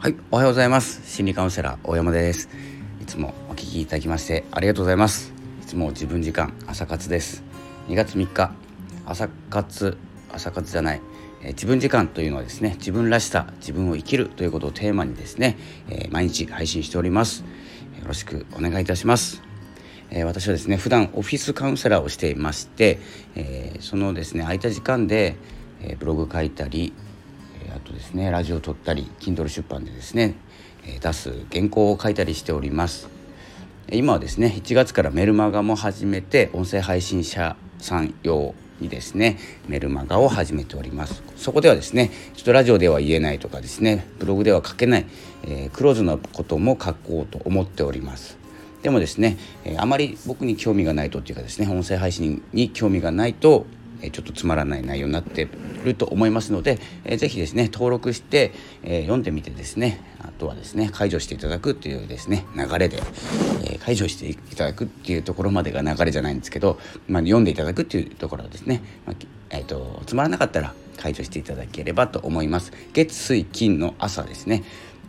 はい、おはようございます。心理カウンセラー大山です。いつもお聞きいただきましてありがとうございます。いつも自分時間朝活です。2月3日朝活朝活じゃない、えー自分時間というのはですね、自分らしさ、自分を生きるということをテーマにですね、えー毎日配信しております。よろしくお願いいたします。え私はですね普段オフィスカウンセラーをしていまして、えーそのですね空いた時間で、えーブログ書いたり、とですねラジオを撮ったり Kindle 出版でですね、え出す原稿を書いたりしております。今はですね1月からメルマガも始めて音声配信者さん用にですねメルマガを始めております。そこではですねちょっとラジオでは言えないとかですねブログでは書けない、えークローズなことも書こうと思っております。でもですね、えーあまり僕に興味がないとっていうかですね音声配信に興味がないと、えちょっとつまらない内容になってると思いますので、えーぜひですね登録して、えー読んでみてですねあとはですね解除していただくっていうですね流れで、えー解除していただくっていうところまでが流れじゃないんですけど、まあ、読んでいただくっていうところですね、まあえー、とつまらなかったら解除していただければと思います。月水金の朝ですね、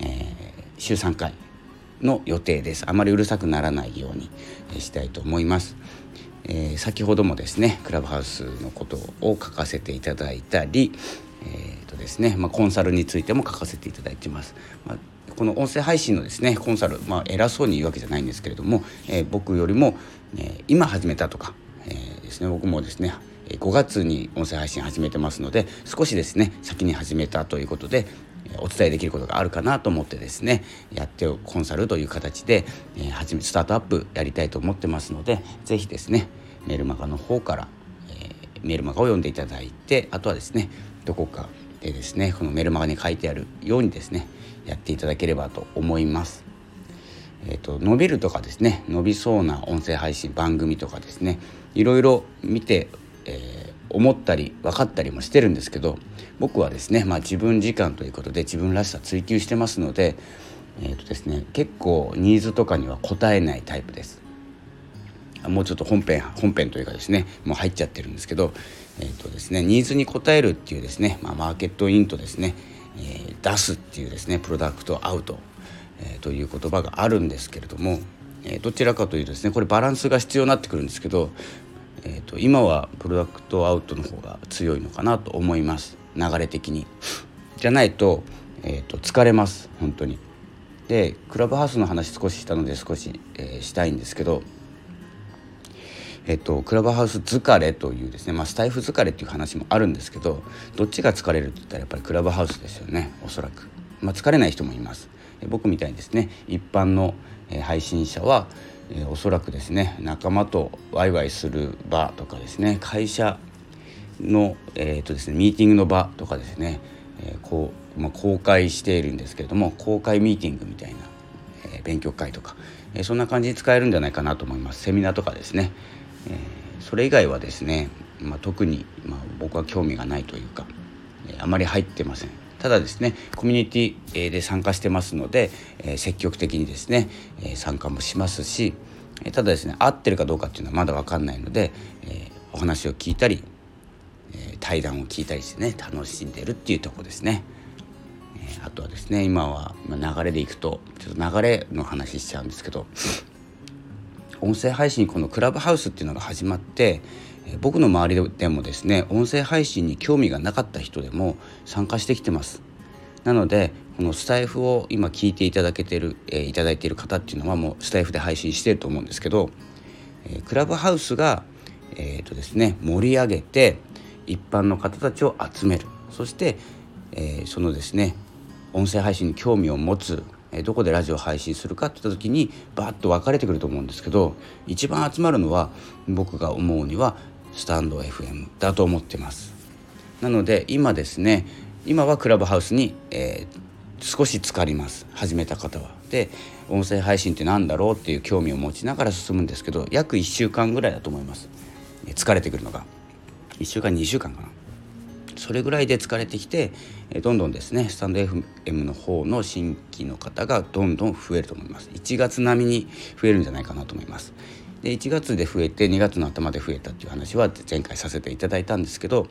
えー週3回の予定です。あまりうるさくならないようにえしたいと思います、えー先ほどもですねクラブハウスのことを書かせていただいたりえーとですねまあ、コンサルについても書かせていただいてます、まあこの音声配信のですねコンサル、まあ、偉そうに言うわけじゃないんですけれども、えー僕よりも、えー今始めたとか、えーですね僕もですね5月に音声配信始めてますので少しですね先に始めたということでお伝えできることがあるかなと思ってですねやってコンサルという形で、えー始めスタートアップやりたいと思ってますので是非ですねメルマガの方から、えーメルマガを読んでいただいてあとはですねどこかでですねこのメルマガに書いてあるようにですねやっていただければと思います。えー、と伸びるとかですね伸びそうな音声配信番組とかですねいろいろ見て、えー思ったり分かったりもしてるんですけど僕はですね、まあ、自分時間ということで自分らしさ追求してますので,、えーとですね、結構ニーズとかには応えないタイプです。もうちょっと本編本編というかですねもう入っちゃってるんですけど、えーとですね、ニーズに応えるっていうですね、まあ、マーケットインとですね、えー出すっていうですねプロダクトアウト、えーという言葉があるんですけれども、えどちらかというとですねこれバランスが必要になってくるんですけど、えーと今はプロダクトアウトの方が強いのかなと思います流れ的に。じゃないと,、えーと疲れます本当に。でクラブハウスの話少ししたので少し、えーしたいんですけどえっと、クラブハウス疲れというですね、まあ、スタイフ疲れっていう話もあるんですけどどっちが疲れるって言ったらやっぱりクラブハウスですよねおそらく、まあ、疲れない人もいます僕みたいにですね一般の配信者は、えーおそらくですね仲間とワイワイする場とかですね会社の、えーとですね、ミーティングの場とかですね、えーこうまあ、公開しているんですけれども公開ミーティングみたいな、えー勉強会とか、えそんな感じに使えるんじゃないかなと思います。セミナーとかですね、えそれ以外はですね、まあ、特に、まあ、僕は興味がないというか、えあまり入ってません。ただですねコミュニティで参加してますので、え積極的にですね、参加もしますしただですね合ってるかどうかっていうのはまだ分かんないので、えお話を聞いたりえ対談を聞いたりしてね楽しんでるっていうとこですね。あとはですね今は流れでいくとちょっと流れの話しちゃうんですけど音声配信このクラブハウスっていうのが始まって僕の周りでもですね音声配信に興味がなかった人でも参加してきてます。なのでこのスタイフを今聞いていただけてる、えーいただいている方っていうのはもうスタイフで配信してると思うんですけど、えークラブハウスが、えーとですね、盛り上げて一般の方たちを集めるそして、えーそのですね音声配信に興味を持つ、えーどこでラジオ配信するかって言った時にバーッと分かれてくると思うんですけど一番集まるのは僕が思うにはスタンド FM だと思ってます。なので今ですね今はクラブハウスに、えー少し浸かります。始めた方は。で音声配信って何だろうっていう興味を持ちながら進むんですけど約1週間ぐらいだと思います、え疲れてくるのが。1週間2週間かな。それぐらいで疲れてきてえどんどんですねスタンド FM の方の新規の方がどんどん増えると思います。1月並みに増えるんじゃないかなと思います。で1月で増えて2月の頭で増えたっていう話は前回させていただいたんですけど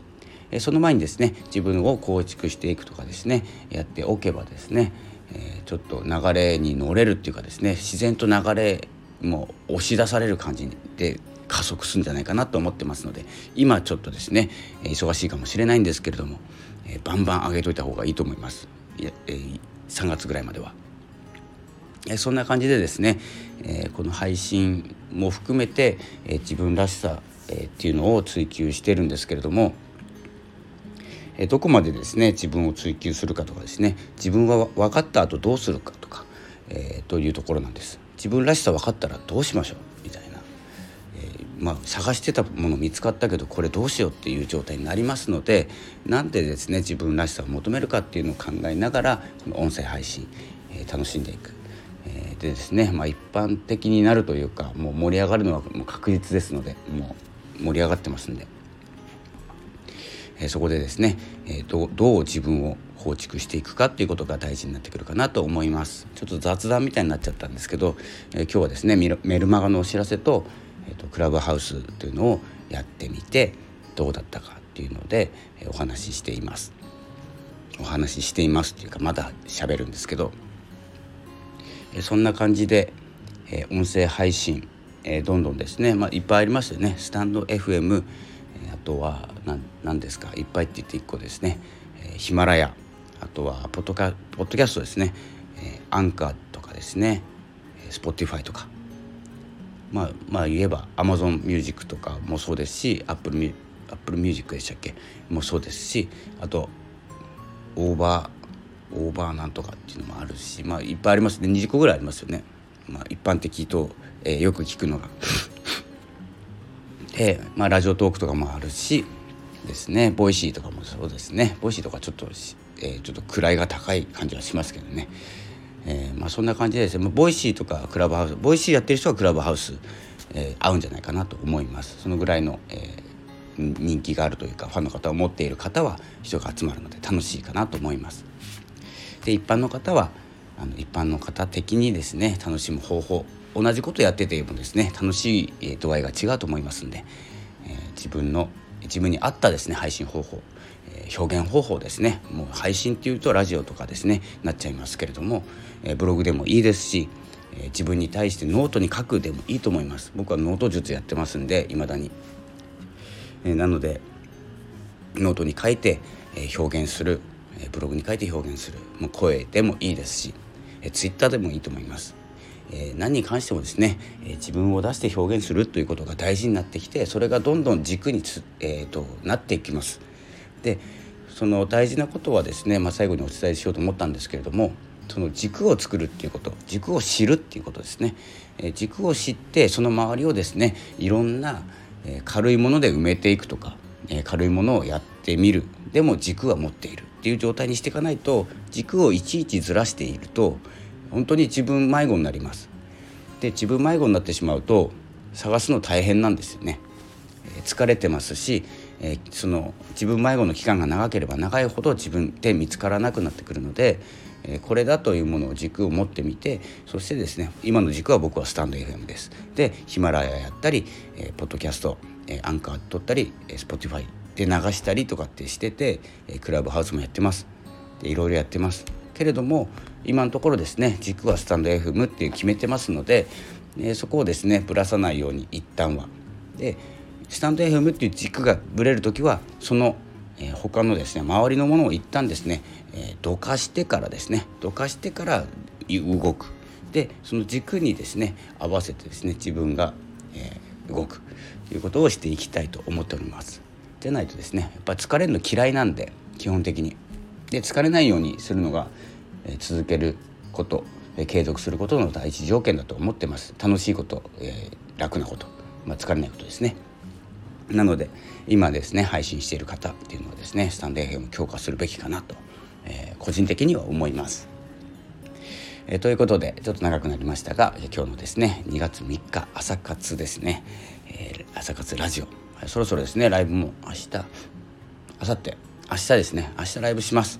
えその前にですね自分を構築していくとかですねやっておけばですねえ、ちょっと流れに乗れるっていうかですね自然と流れも押し出される感じで加速するんじゃないかなと思ってますので今ちょっとですね忙しいかもしれないんですけれども、え、バンバン上げといた方がいいと思います、え、3月ぐらいまでは。えそんな感じでですね、えこの配信も含めて、え自分らしさ、えっていうのを追求してるんですけれども、えどこまでですね自分を追求するかとかですね自分は分かった後どうするかとか、えー、というところなんです自分らしさ分かったらどうしましょうみたいな、えー、まあ、探してたもの見つかったけどこれどうしようっていう状態になりますのでなんでですね自分らしさを求めるかっていうのを考えながらこの音声配信、えー、楽しんでいく。えでですね、まあ、一般的になるというかもう盛り上がるのはもう確実ですのでもう盛り上がってますんで。えそこでですね、えどどう自分を構築していくかっていうことが大事になってくるかなと思います。ちょっと雑談みたいになっちゃったんですけど、え今日はですねメルマガのお知らせと,、えーと、クラブハウスというのをやってみてどうだったかっていうので、えお話ししています。お話ししていますっていうかまだ喋るんですけど、そんな感じで、え音声配信、えどんどんですね、まあ、いっぱいありますよね。スタンド FM あとは何ですか。いっぱいって言って1個ですね、えー、ヒマラヤ。あとはポッドカポッドキャストですね、えー、アンカーとかですね。Spotify とか。まあまあ言えば Amazon Music とかもそうですしアップルミュ Apple Music でしたっけ？もそうですしあとオーバーオーバーなんとかっていうのもあるしまあいっぱいあります。ね20個ぐらいありますよね。まあ、一般的と、えー、よく聞くのが。えー、まあ、 Radiotalk とかもあるしですね。 Voicy とかもそうですね。 Voicy とかちょっと、えー、ちょっと位が高い感じはしますけどね、えー、まあ、そんな感じでですね。 Voicy とか Clubhouse Voicy やってる人は Clubhouse、え合うんじゃないかなと思います。そのぐらいの、え人気があるというかファンの方を持っている方は人が集まるので楽しいかなと思います。で一般の方はあの一般の方的にですね楽しむ方法同じことやっててもですね楽しい度合いが違うと思いますんで、えー、自分の自分に合ったですね配信方法、えー、表現方法ですねもう配信っていうとラジオとかですねなっちゃいますけれども、えー、ブログでもいいですし、え自分に対してノートに書くでもいいと思います。僕はノート術やってますんでいまだに、えなのでノートに書いて、え表現する、ブログに書いて表現する。もう声でもいいですし、え Twitter でもいいと思います。え何に関してもですね、え自分を出して表現するということが大事になってきてそれがどんどん軸につ、えーと、なっていきます。でその大事なことはですね、まあ、最後にお伝えしようと思ったんですけれどもその軸を作るっていうこと軸を知るっていうことですね、え、軸を知ってその周りをですねいろんな、え、軽いもので埋めていくとか、え、軽いものをやってみる。でも軸は持っている。っていう状態にしていかないと軸をいちいちずらしていると本当に自分迷子になります。で自分迷子になってしまうと探すの大変なんですよね、え、疲れてますし、え、その自分迷子の期間が長ければ長いほど自分で見つからなくなってくるので、え、これだというものを軸を持ってみてそしてですね今の軸は僕はスタンド FM です。でヒマラヤやったり、えー、ポッドキャスト、え、アンカー撮ったり、えー、 Spotify で流したりとかってしてて、え、クラブハウスもやってますでいろいろやってますけれども今のところですね軸はスタンド FM っていう決めてますので、え、そこをですねぶらさないように一旦は。でスタンド FM っていう軸がぶれる時はその、え、他のですね周りのものを一旦ですね、え、どかしてからですねどかしてから動くでその軸にですね合わせてですね自分が、え、動くということをしていきたいと思っております。でないとですねやっぱ疲れるの嫌いなんで基本的に。で疲れないようにするのがえ続けること、え継続することの第一条件だと思ってます。楽しいこと、えー、楽なこと、まあ、疲れないことですね。なので今ですね配信している方っていうのはですねスタンド FM を強化するべきかなと、えー、個人的には思います。えー、ということでちょっと長くなりましたが今日のですね2月3日朝活ですね、え、朝活ラジオ。そろそろですねライブも明日明後日明日ですね明日ライブします、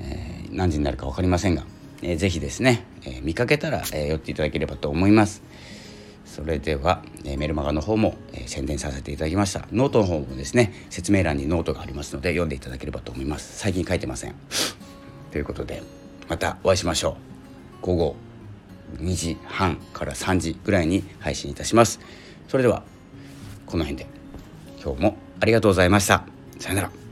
えー、何時になるか分かりませんが、えー、ぜひですね、えー、見かけたら、えー、寄っていただければと思います。それでは、えメルマガの方も、え宣伝させていただきました。ノートの方もですね説明欄にノートがありますので読んでいただければと思います。最近書いてません。ということでまたお会いしましょう。午後2時半から3時ぐらいに配信いたします。それではこの辺で。今日もありがとうございました。さよなら。